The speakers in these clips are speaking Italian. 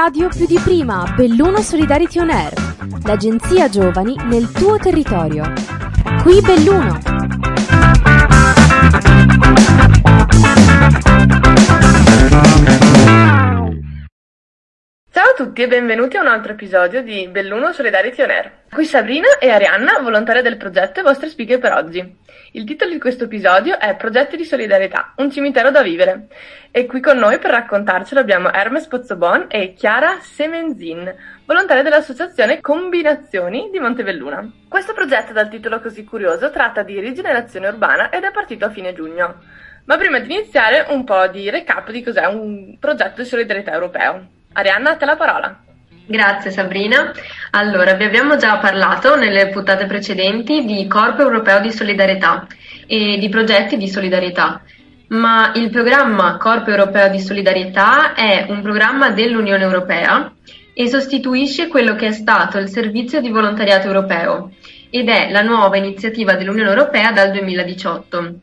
radio più di prima, Belluno Solidarity On Air, l'agenzia giovani nel tuo territorio. Qui Belluno. Ciao a tutti e benvenuti a un altro episodio di Belluno Solidarity On Air. Qui Sabrina e Arianna, volontarie del progetto e vostre speaker per oggi. Il titolo di questo episodio è Progetti di solidarietà, un cimitero da vivere. E qui con noi per raccontarcelo abbiamo Hermes Pozzobon e Chiara Semenzin, volontarie dell'associazione Combinazioni di Montebelluna. Questo progetto dal titolo così curioso tratta di rigenerazione urbana ed è partito a fine giugno. Ma prima di iniziare un po' di recap di cos'è un progetto di solidarietà europeo. Arianna, a te la parola. Grazie Sabrina. Allora, vi abbiamo già parlato nelle puntate precedenti di Corpo Europeo di Solidarietà e di progetti di solidarietà, ma il programma Corpo Europeo di Solidarietà è un programma dell'Unione Europea e sostituisce quello che è stato il Servizio di Volontariato Europeo ed è la nuova iniziativa dell'Unione Europea dal 2018.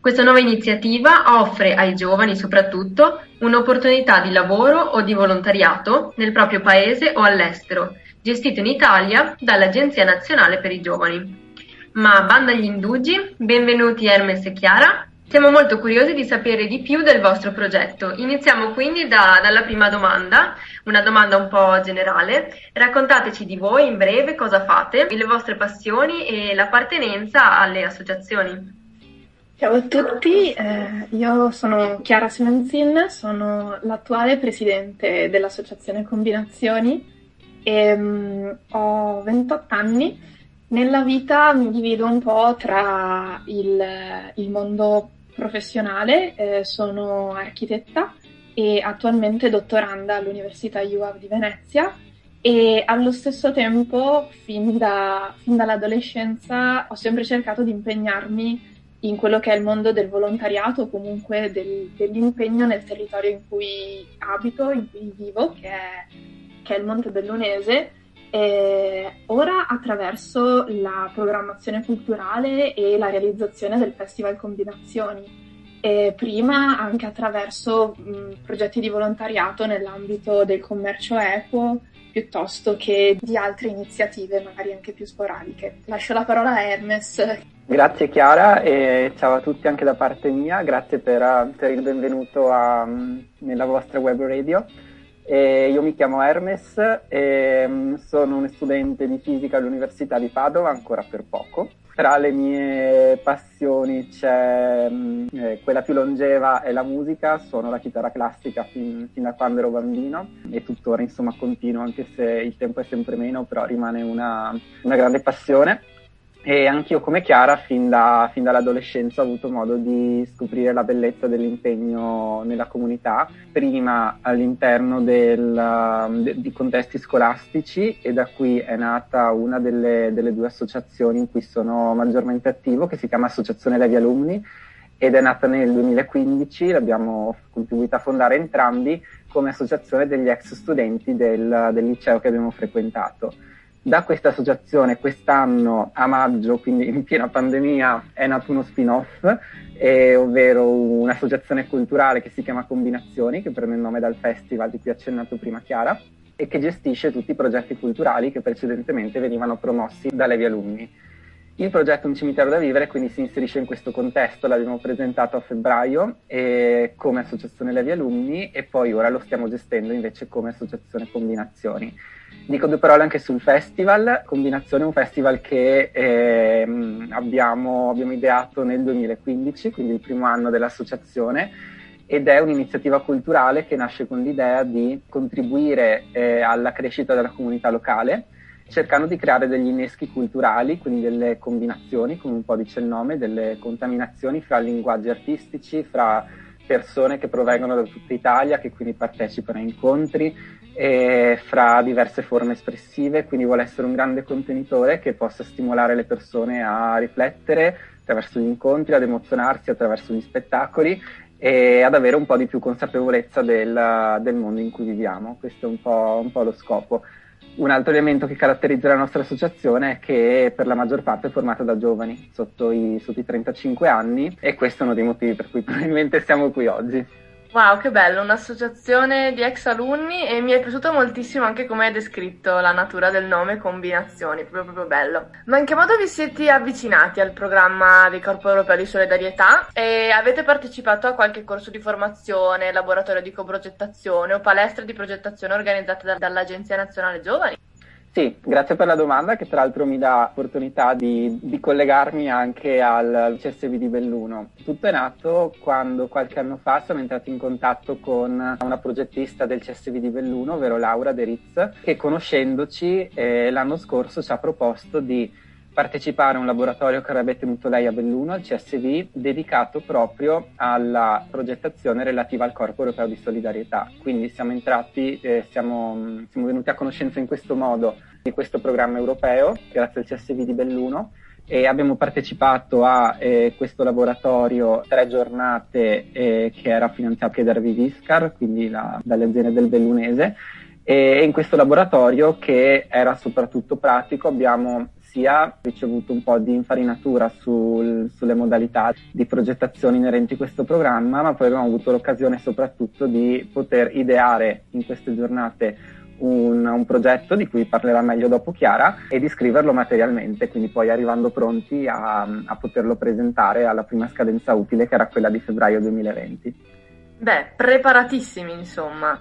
Questa nuova iniziativa offre ai giovani soprattutto un'opportunità di lavoro o di volontariato nel proprio paese o all'estero, gestito in Italia dall'Agenzia Nazionale per i Giovani. Ma banda agli indugi, benvenuti Hermes e Chiara. Siamo molto curiosi di sapere di più del vostro progetto. Iniziamo quindi da, dalla prima domanda, una domanda un po' generale. Raccontateci di voi in breve cosa fate, le vostre passioni e l'appartenenza alle associazioni. Ciao a tutti, eh, io sono Chiara Simenzin, sono l'attuale presidente dell'associazione Combinazioni e um, ho 28 anni. Nella vita mi divido un po' tra il, il mondo professionale, eh, sono architetta e attualmente dottoranda all'Università UAV di Venezia e allo stesso tempo fin, da, fin dall'adolescenza ho sempre cercato di impegnarmi in quello che è il mondo del volontariato o comunque del, dell'impegno nel territorio in cui abito, in cui vivo, che è, che è il Monte Bellunese. E ora attraverso la programmazione culturale e la realizzazione del Festival Combinazioni. E prima anche attraverso mh, progetti di volontariato nell'ambito del commercio equo piuttosto che di altre iniziative magari anche più sporadiche. Lascio la parola a Hermes. Grazie Chiara e ciao a tutti anche da parte mia, grazie per, per il benvenuto a, nella vostra web radio. E io mi chiamo Hermes e sono un studente di fisica all'Università di Padova ancora per poco. Tra le mie passioni c'è eh, quella più longeva è la musica, suono la chitarra classica fin, fin, da quando ero bambino e tuttora insomma continuo anche se il tempo è sempre meno, però rimane una, una grande passione. E anch'io come Chiara fin, da, fin, dall'adolescenza ho avuto modo di scoprire la bellezza dell'impegno nella comunità, prima all'interno del, de, di contesti scolastici e da qui è nata una delle, delle, due associazioni in cui sono maggiormente attivo che si chiama Associazione Levi Alumni ed è nata nel 2015, l'abbiamo contribuito a fondare entrambi come associazione degli ex studenti del, del liceo che abbiamo frequentato. Da questa associazione quest'anno a maggio, quindi in piena pandemia, è nato uno spin-off, eh, ovvero un'associazione culturale che si chiama Combinazioni, che prende il nome dal festival di cui ha accennato prima Chiara, e che gestisce tutti i progetti culturali che precedentemente venivano promossi da Levi Alumni. Il progetto Un cimitero da vivere quindi si inserisce in questo contesto, l'abbiamo presentato a febbraio eh, come associazione Levi Alumni e poi ora lo stiamo gestendo invece come associazione Combinazioni. Dico due parole anche sul festival. Combinazione è un festival che eh, abbiamo, abbiamo ideato nel 2015, quindi il primo anno dell'associazione, ed è un'iniziativa culturale che nasce con l'idea di contribuire eh, alla crescita della comunità locale, cercando di creare degli inneschi culturali, quindi delle combinazioni, come un po' dice il nome, delle contaminazioni fra linguaggi artistici, fra persone che provengono da tutta Italia, che quindi partecipano a incontri, fra diverse forme espressive, quindi vuole essere un grande contenitore che possa stimolare le persone a riflettere attraverso gli incontri, ad emozionarsi attraverso gli spettacoli e ad avere un po' di più consapevolezza del, del mondo in cui viviamo. Questo è un po', un po' lo scopo. Un altro elemento che caratterizza la nostra associazione è che per la maggior parte è formata da giovani sotto i, sotto i 35 anni e questo è uno dei motivi per cui probabilmente siamo qui oggi. Wow, che bello, un'associazione di ex alunni e mi è piaciuto moltissimo anche come hai descritto la natura del nome combinazioni, proprio, proprio bello. Ma in che modo vi siete avvicinati al programma del Corpo Europeo di Solidarietà e avete partecipato a qualche corso di formazione, laboratorio di coprogettazione o palestre di progettazione organizzate dall'Agenzia Nazionale Giovani? Sì, grazie per la domanda che tra l'altro mi dà l'opportunità di, di collegarmi anche al, CSV di Belluno. Tutto è nato quando qualche anno fa sono entrato in contatto con una progettista del CSV di Belluno, ovvero Laura De Ritz, che conoscendoci eh, l'anno scorso ci ha proposto di partecipare a un laboratorio che avrebbe tenuto lei a Belluno, al CSV, dedicato proprio alla progettazione relativa al Corpo Europeo di Solidarietà. Quindi siamo entrati, eh, siamo, siamo venuti a conoscenza in questo modo di questo programma europeo, grazie al CSV di Belluno, e abbiamo partecipato a eh, questo laboratorio tre giornate eh, che era finanziato da Viscar, quindi la, dalle aziende del Bellunese, e in questo laboratorio che era soprattutto pratico abbiamo sia ricevuto un po' di infarinatura sul, sulle modalità di progettazione inerenti a questo programma, ma poi abbiamo avuto l'occasione soprattutto di poter ideare in queste giornate un, un, progetto di cui parlerà meglio dopo Chiara e di scriverlo materialmente, quindi poi arrivando pronti a, a poterlo presentare alla prima scadenza utile che era quella di febbraio 2020. Beh, preparatissimi insomma.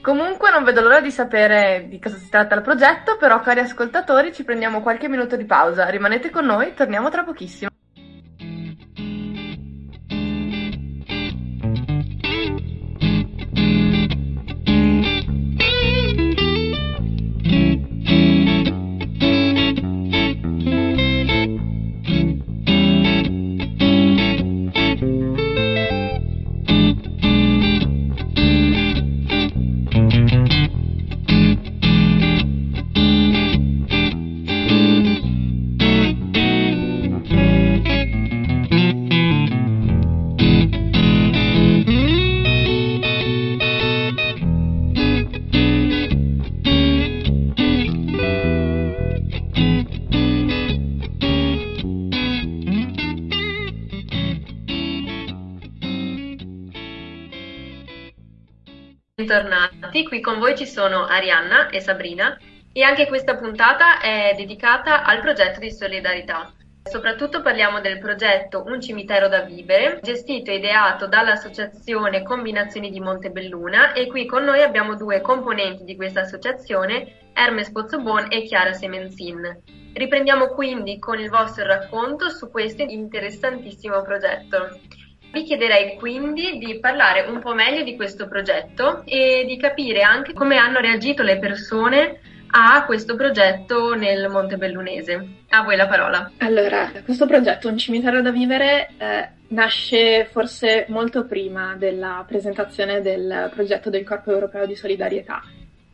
Comunque non vedo l'ora di sapere di cosa si tratta il progetto, però cari ascoltatori ci prendiamo qualche minuto di pausa. Rimanete con noi, torniamo tra pochissimo. Bentornati, qui con voi ci sono Arianna e Sabrina e anche questa puntata è dedicata al progetto di solidarietà. Soprattutto parliamo del progetto Un cimitero da vivere, gestito e ideato dall'associazione Combinazioni di Montebelluna e qui con noi abbiamo due componenti di questa associazione, Hermes Pozzobon e Chiara Semenzin. Riprendiamo quindi con il vostro racconto su questo interessantissimo progetto. Vi chiederei quindi di parlare un po' meglio di questo progetto e di capire anche come hanno reagito le persone a questo progetto nel Montebellunese. A voi la parola. Allora, questo progetto Un cimitero da vivere eh, nasce forse molto prima della presentazione del progetto del Corpo Europeo di Solidarietà.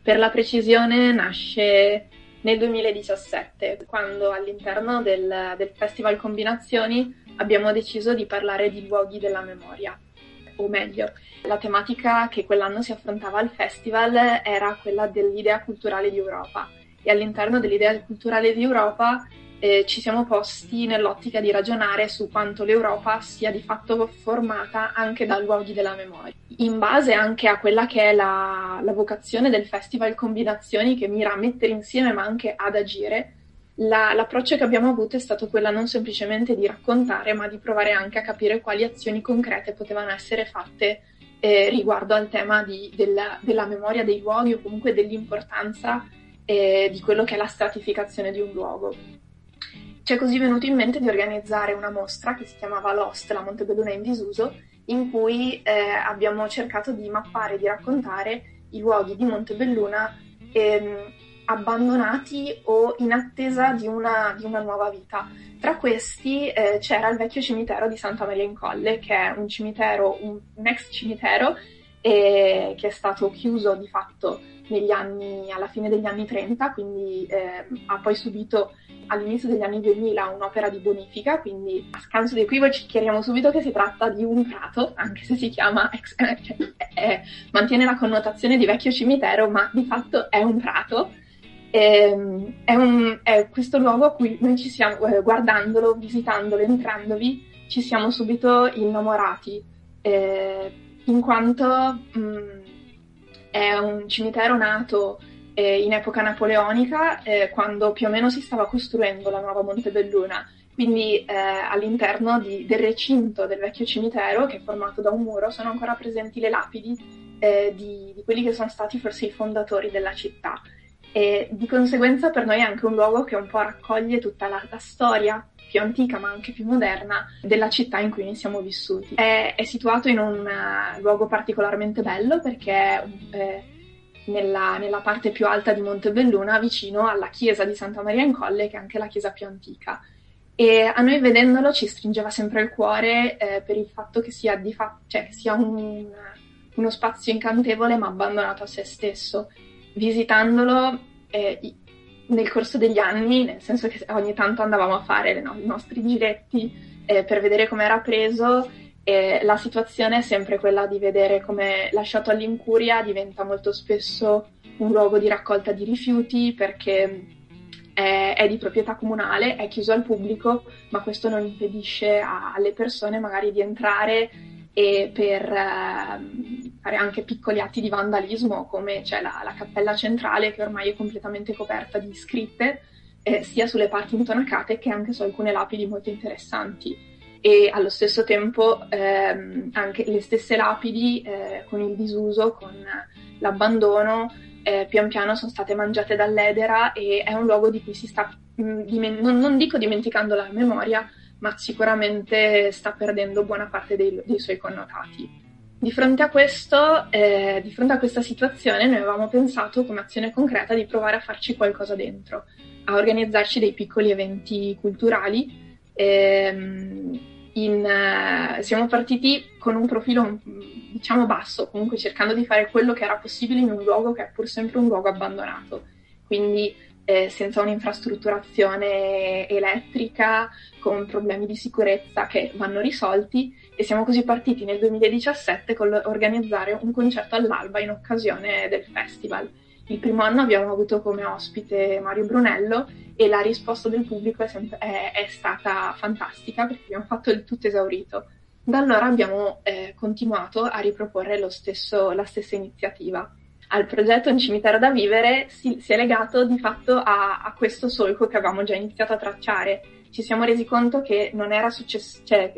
Per la precisione nasce nel 2017, quando all'interno del, del Festival Combinazioni abbiamo deciso di parlare di luoghi della memoria, o meglio, la tematica che quell'anno si affrontava al festival era quella dell'idea culturale di Europa. E all'interno dell'idea culturale di Europa eh, ci siamo posti nell'ottica di ragionare su quanto l'Europa sia di fatto formata anche da luoghi della memoria, in base anche a quella che è la, la vocazione del festival Combinazioni che mira a mettere insieme ma anche ad agire la, l'approccio che abbiamo avuto è stato quella non semplicemente di raccontare, ma di provare anche a capire quali azioni concrete potevano essere fatte eh, riguardo al tema di, della, della, memoria dei luoghi o comunque dell'importanza eh, di quello che è la stratificazione di un luogo. Ci è così venuto in mente di organizzare una mostra che si chiamava Lost, la Montebelluna in disuso, in cui eh, abbiamo cercato di mappare, di raccontare i luoghi di Montebelluna ehm, abbandonati o in attesa di una, di una nuova vita. Tra questi eh, c'era il vecchio cimitero di Santa Maria in Colle, che è un cimitero, un, un ex cimitero, eh, che è stato chiuso di fatto negli anni, alla fine degli anni 30, quindi eh, ha poi subito all'inizio degli anni 2000 un'opera di bonifica, quindi a scanso di equivoci chiariamo subito che si tratta di un prato, anche se si chiama, ex, cioè, mantiene la connotazione di vecchio cimitero, ma di fatto è un prato Ehm, è, un, è, questo luogo a cui noi ci siamo, eh, guardandolo, visitandolo, entrandovi, ci siamo subito innamorati. Eh, in quanto mh, mm, è un cimitero nato eh, in epoca napoleonica, eh, quando più o meno si stava costruendo la nuova Montebelluna. Quindi eh, all'interno di, del recinto del vecchio cimitero, che è formato da un muro, sono ancora presenti le lapidi eh, di, di quelli che sono stati forse i fondatori della città. E di conseguenza per noi è anche un luogo che un po' raccoglie tutta la, la storia più antica ma anche più moderna della città in cui noi siamo vissuti. È, è situato in un uh, luogo particolarmente bello perché eh, nella, nella, parte più alta di Montebelluna, vicino alla chiesa di Santa Maria in Colle, che è anche la chiesa più antica. E a noi vedendolo ci stringeva sempre il cuore eh, per il fatto che sia, fa- cioè, che sia un, uno spazio incantevole ma abbandonato a se stesso visitandolo eh, nel corso degli anni, nel senso che ogni tanto andavamo a fare no, i nostri giretti eh, per vedere come era preso, e la situazione è sempre quella di vedere come lasciato all'incuria diventa molto spesso un luogo di raccolta di rifiuti perché è, è, di proprietà comunale, è chiuso al pubblico, ma questo non impedisce a, alle persone magari di entrare e per eh, fare anche piccoli atti di vandalismo come c'è la, la, cappella centrale che ormai è completamente coperta di scritte eh, sia sulle parti intonacate che anche su alcune lapidi molto interessanti. E allo stesso tempo ehm, anche le stesse lapidi eh, con il disuso, con l'abbandono eh, pian piano sono state mangiate dall'edera e è un luogo di cui si sta, mh, dimen- non, non dico dimenticando la memoria, ma sicuramente sta perdendo buona parte dei, dei suoi connotati. Di fronte, a questo, eh, di fronte a questa situazione, noi avevamo pensato come azione concreta di provare a farci qualcosa dentro, a organizzarci dei piccoli eventi culturali. Ehm, in, uh, siamo partiti con un profilo diciamo basso, comunque cercando di fare quello che era possibile in un luogo che è pur sempre un luogo abbandonato. Quindi eh, senza un'infrastrutturazione elettrica, con problemi di sicurezza che vanno risolti e siamo così partiti nel 2017 con organizzare un concerto all'alba in occasione del festival. Il primo anno abbiamo avuto come ospite Mario Brunello e la risposta del pubblico è, sempre, è, è stata fantastica perché abbiamo fatto il tutto esaurito. Da allora abbiamo eh, continuato a riproporre stesso, la stessa iniziativa al progetto Un cimitero da vivere si, si è legato di fatto a, a, questo solco che avevamo già iniziato a tracciare. Ci siamo resi conto che non era successo, cioè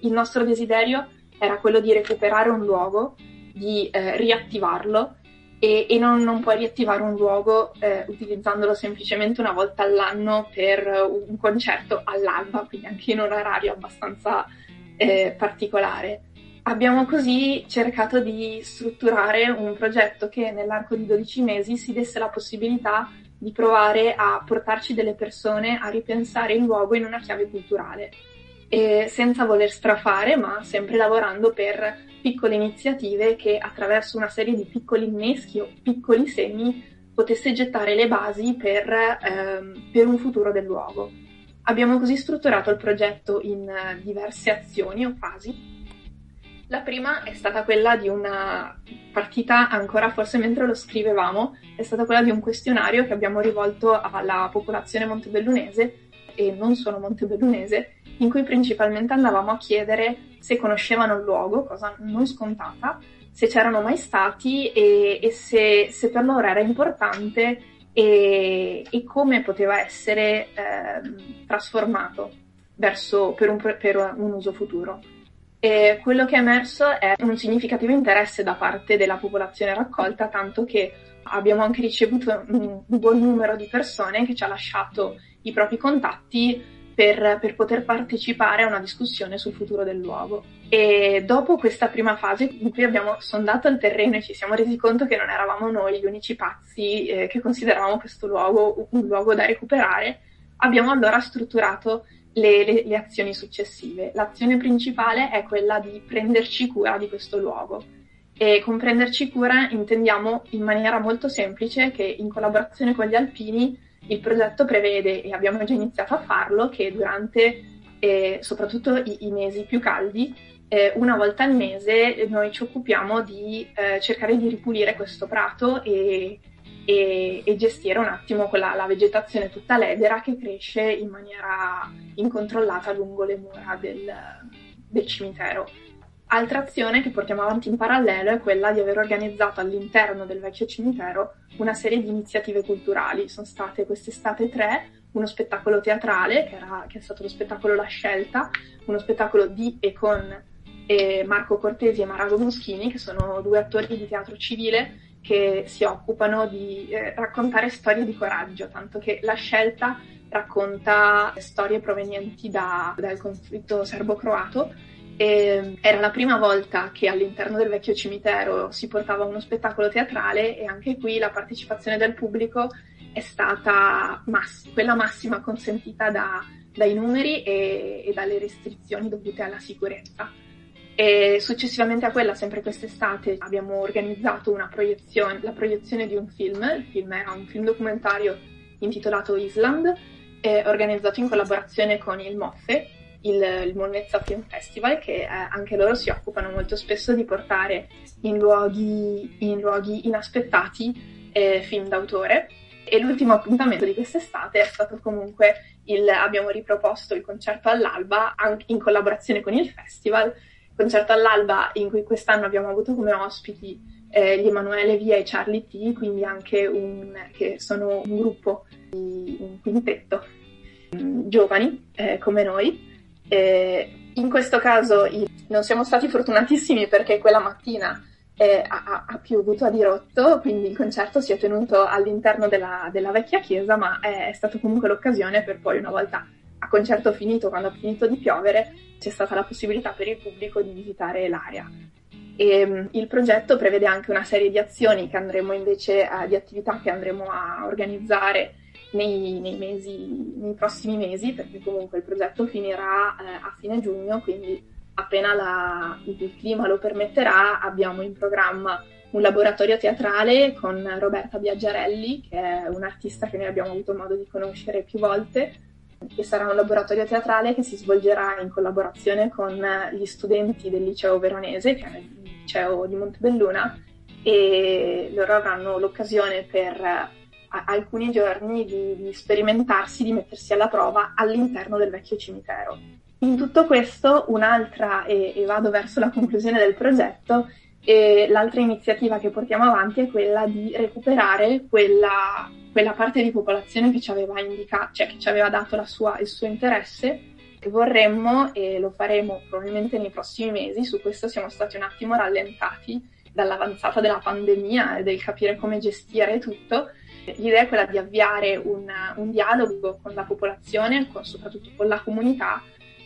il nostro desiderio era quello di recuperare un luogo, di eh, riattivarlo e, e non, non, puoi riattivare un luogo eh, utilizzandolo semplicemente una volta all'anno per un concerto all'alba, quindi anche in un orario abbastanza eh, particolare. Abbiamo così cercato di strutturare un progetto che nell'arco di 12 mesi si desse la possibilità di provare a portarci delle persone a ripensare il luogo in una chiave culturale, e senza voler strafare, ma sempre lavorando per piccole iniziative che attraverso una serie di piccoli inneschi o piccoli segni potesse gettare le basi per, ehm, per un futuro del luogo. Abbiamo così strutturato il progetto in diverse azioni o fasi la prima è stata quella di una partita ancora forse mentre lo scrivevamo, è stata quella di un questionario che abbiamo rivolto alla popolazione montebellunese e non solo montebellunese, in cui principalmente andavamo a chiedere se conoscevano il luogo, cosa non scontata, se c'erano mai stati e, e se, se, per loro era importante e, e come poteva essere eh, trasformato verso, per, un, per un uso futuro. E quello che è emerso è un significativo interesse da parte della popolazione raccolta, tanto che abbiamo anche ricevuto un buon numero di persone che ci ha lasciato i propri contatti per, per, poter partecipare a una discussione sul futuro del luogo. E dopo questa prima fase in cui abbiamo sondato il terreno e ci siamo resi conto che non eravamo noi gli unici pazzi eh, che consideravamo questo luogo un luogo da recuperare, abbiamo allora strutturato le, le, le azioni successive. L'azione principale è quella di prenderci cura di questo luogo. E con prenderci cura intendiamo in maniera molto semplice che in collaborazione con gli alpini il progetto prevede, e abbiamo già iniziato a farlo, che durante eh, soprattutto i, i, mesi più caldi, eh, una volta al mese noi ci occupiamo di eh, cercare di ripulire questo prato e e, e gestire un attimo quella, la vegetazione tutta ledera che cresce in maniera incontrollata lungo le mura del, del cimitero. Altra azione che portiamo avanti in parallelo è quella di aver organizzato all'interno del vecchio cimitero una serie di iniziative culturali. Sono state quest'estate tre, uno spettacolo teatrale, che, era, che è stato lo spettacolo La Scelta, uno spettacolo di e con eh, Marco Cortesi e Marago Moschini, che sono due attori di teatro civile che si occupano di eh, raccontare storie di coraggio, tanto che La Scelta racconta storie provenienti da, dal conflitto serbo-croato. E era la prima volta che all'interno del vecchio cimitero si portava uno spettacolo teatrale e anche qui la partecipazione del pubblico è stata mass- quella massima consentita da, dai numeri e, e dalle restrizioni dovute alla sicurezza. E successivamente a quella, sempre quest'estate, abbiamo organizzato una proiezione, la proiezione di un film. Il film era un film documentario intitolato Island, eh, organizzato in collaborazione con il MOFFE, il, il Molnezza Film Festival, che eh, anche loro si occupano molto spesso di portare in luoghi, in luoghi inaspettati eh, film d'autore. E l'ultimo appuntamento di quest'estate è stato comunque il, abbiamo riproposto il concerto all'alba anche in collaborazione con il festival, concerto all'alba in cui quest'anno abbiamo avuto come ospiti eh, gli Emanuele Via e Charlie T, quindi anche un, che sono un gruppo, un quintetto, mm, giovani eh, come noi. Eh, in questo caso non siamo stati fortunatissimi perché quella mattina eh, ha, ha, piovuto a dirotto, quindi il concerto si è tenuto all'interno della, della vecchia chiesa, ma è, è stata comunque l'occasione per poi una volta concerto finito, quando ha finito di piovere, c'è stata la possibilità per il pubblico di visitare l'area. E, um, il progetto prevede anche una serie di azioni che andremo invece a, di attività che andremo a organizzare nei, nei, mesi, nei prossimi mesi, perché comunque il progetto finirà eh, a fine giugno, quindi appena la, il clima lo permetterà, abbiamo in programma un laboratorio teatrale con Roberta Biaggiarelli, che è un'artista che noi abbiamo avuto modo di conoscere più volte, che sarà un laboratorio teatrale che si svolgerà in collaborazione con gli studenti del liceo veronese, che è il liceo di Montebelluna, e loro avranno l'occasione per alcuni giorni di, di sperimentarsi, di mettersi alla prova all'interno del vecchio cimitero. In tutto questo, un'altra, e, e vado verso la conclusione del progetto, l'altra iniziativa che portiamo avanti è quella di recuperare quella, quella parte di popolazione che ci aveva indicato, cioè che ci aveva dato sua, il suo interesse. Vorremmo, e lo faremo probabilmente nei prossimi mesi, su questo siamo stati un attimo rallentati dall'avanzata della pandemia e del capire come gestire tutto. L'idea è quella di avviare un, un dialogo con la popolazione, con, soprattutto con la comunità,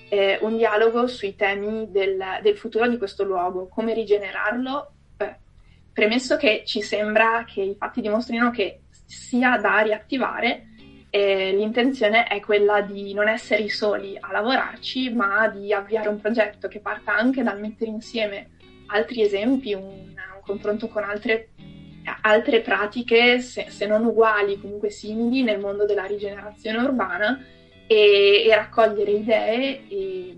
eh, un dialogo sui temi del, del, futuro di questo luogo, come rigenerarlo, premesso che ci sembra che i fatti dimostrino che sia da riattivare, eh, l'intenzione è quella di non essere i soli a lavorarci, ma di avviare un progetto che parta anche dal mettere insieme altri esempi, un, un confronto con altre, altre pratiche, se, se non uguali, comunque simili, nel mondo della rigenerazione urbana e, e raccogliere idee e,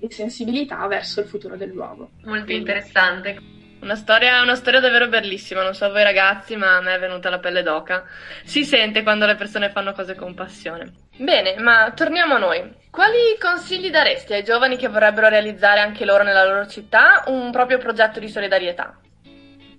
e, sensibilità verso il futuro del luogo. Molto interessante. Una storia, una storia davvero bellissima, non so voi ragazzi, ma a me è venuta la pelle d'oca. Si sente quando le persone fanno cose con passione. Bene, ma torniamo a noi. Quali consigli daresti ai giovani che vorrebbero realizzare anche loro nella loro città un proprio progetto di solidarietà?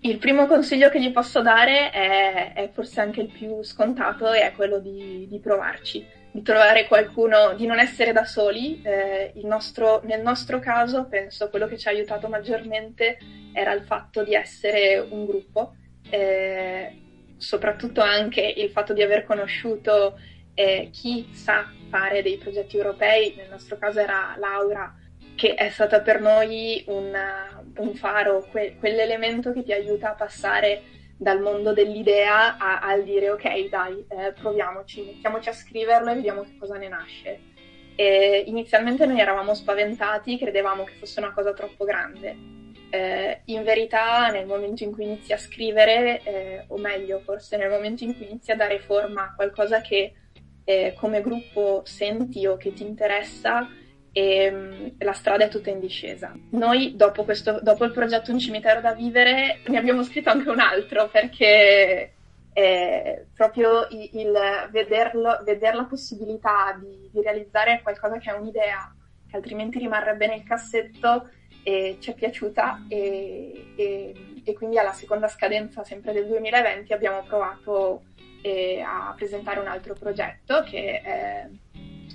Il primo consiglio che gli posso dare è, è forse anche il più scontato e è quello di, di provarci di trovare qualcuno, di non essere da soli. Eh, nostro, nel nostro caso, penso quello che ci ha aiutato maggiormente era il fatto di essere un gruppo, eh, soprattutto anche il fatto di aver conosciuto eh, chi sa fare dei progetti europei, nel nostro caso era Laura, che è stata per noi un, un faro, que- quell'elemento che ti aiuta a passare dal mondo dell'idea a, al dire ok dai eh, proviamoci, mettiamoci a scriverlo e vediamo che cosa ne nasce. E inizialmente noi eravamo spaventati, credevamo che fosse una cosa troppo grande. Eh, in verità nel momento in cui inizi a scrivere, eh, o meglio forse nel momento in cui inizi a dare forma a qualcosa che eh, come gruppo senti o che ti interessa, e um, la strada è tutta in discesa. Noi dopo, questo, dopo il progetto Un cimitero da vivere ne abbiamo scritto anche un altro perché eh, proprio il, il vederlo, vedere la possibilità di, di, realizzare qualcosa che è un'idea che altrimenti rimarrebbe nel cassetto e ci è piaciuta e, e, e, quindi alla seconda scadenza sempre del 2020 abbiamo provato eh, a presentare un altro progetto che eh,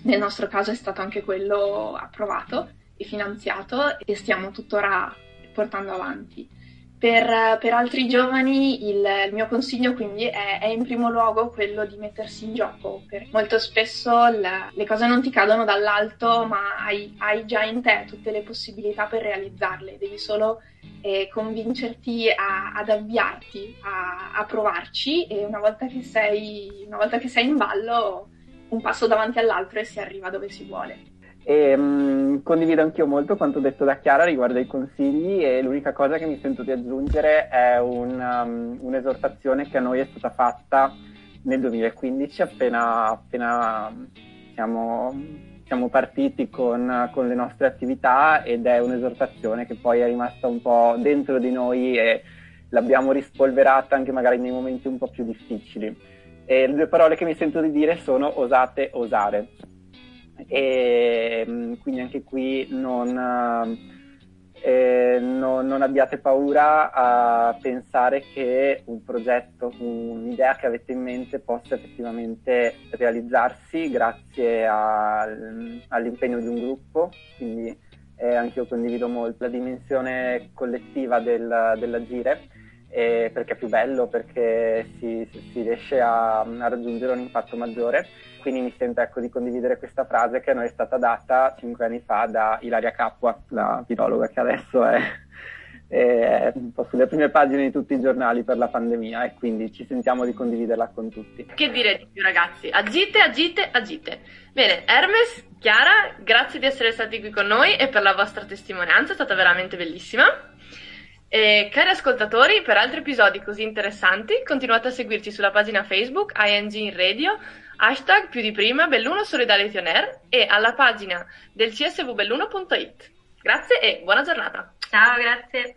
nel nostro caso è stato anche quello approvato e finanziato e stiamo tuttora portando avanti. Per, per altri giovani il, il, mio consiglio quindi è, è, in primo luogo quello di mettersi in gioco, perché molto spesso la, le cose non ti cadono dall'alto ma hai, hai, già in te tutte le possibilità per realizzarle, devi solo eh, convincerti a, ad avviarti, a, a, provarci e una volta, sei, una volta che sei in ballo un passo davanti all'altro e si arriva dove si vuole. E, mh, condivido anch'io molto quanto detto da Chiara riguardo ai consigli e l'unica cosa che mi sento di aggiungere è un, um, un'esortazione che a noi è stata fatta nel 2015 appena, appena siamo, siamo, partiti con, con, le nostre attività ed è un'esortazione che poi è rimasta un po' dentro di noi e l'abbiamo rispolverata anche magari nei momenti un po' più difficili. E le due parole che mi sento di dire sono osate osare. E mm, quindi anche qui non, eh, non, non, abbiate paura a pensare che un progetto, un'idea che avete in mente possa effettivamente realizzarsi grazie al, all'impegno di un gruppo, quindi eh, anche io condivido molto la dimensione collettiva del, dell'agire. eh, perché è più bello, perché si, si riesce a, a, raggiungere un impatto maggiore. Quindi mi sento ecco, di condividere questa frase che a noi è stata data cinque anni fa da Ilaria Capua, la virologa che adesso è, è un po' sulle prime pagine di tutti i giornali per la pandemia e quindi ci sentiamo di condividerla con tutti. Che dire di più ragazzi? Agite, agite, agite. Bene, Hermes, Chiara, grazie di essere stati qui con noi e per la vostra testimonianza, è stata veramente bellissima. E cari ascoltatori, per altri episodi così interessanti continuate a seguirci sulla pagina Facebook ING in Radio, hashtag più di prima Belluno Solidarity On Air e alla pagina del csvbelluno.it. Grazie e buona giornata. Ciao, grazie.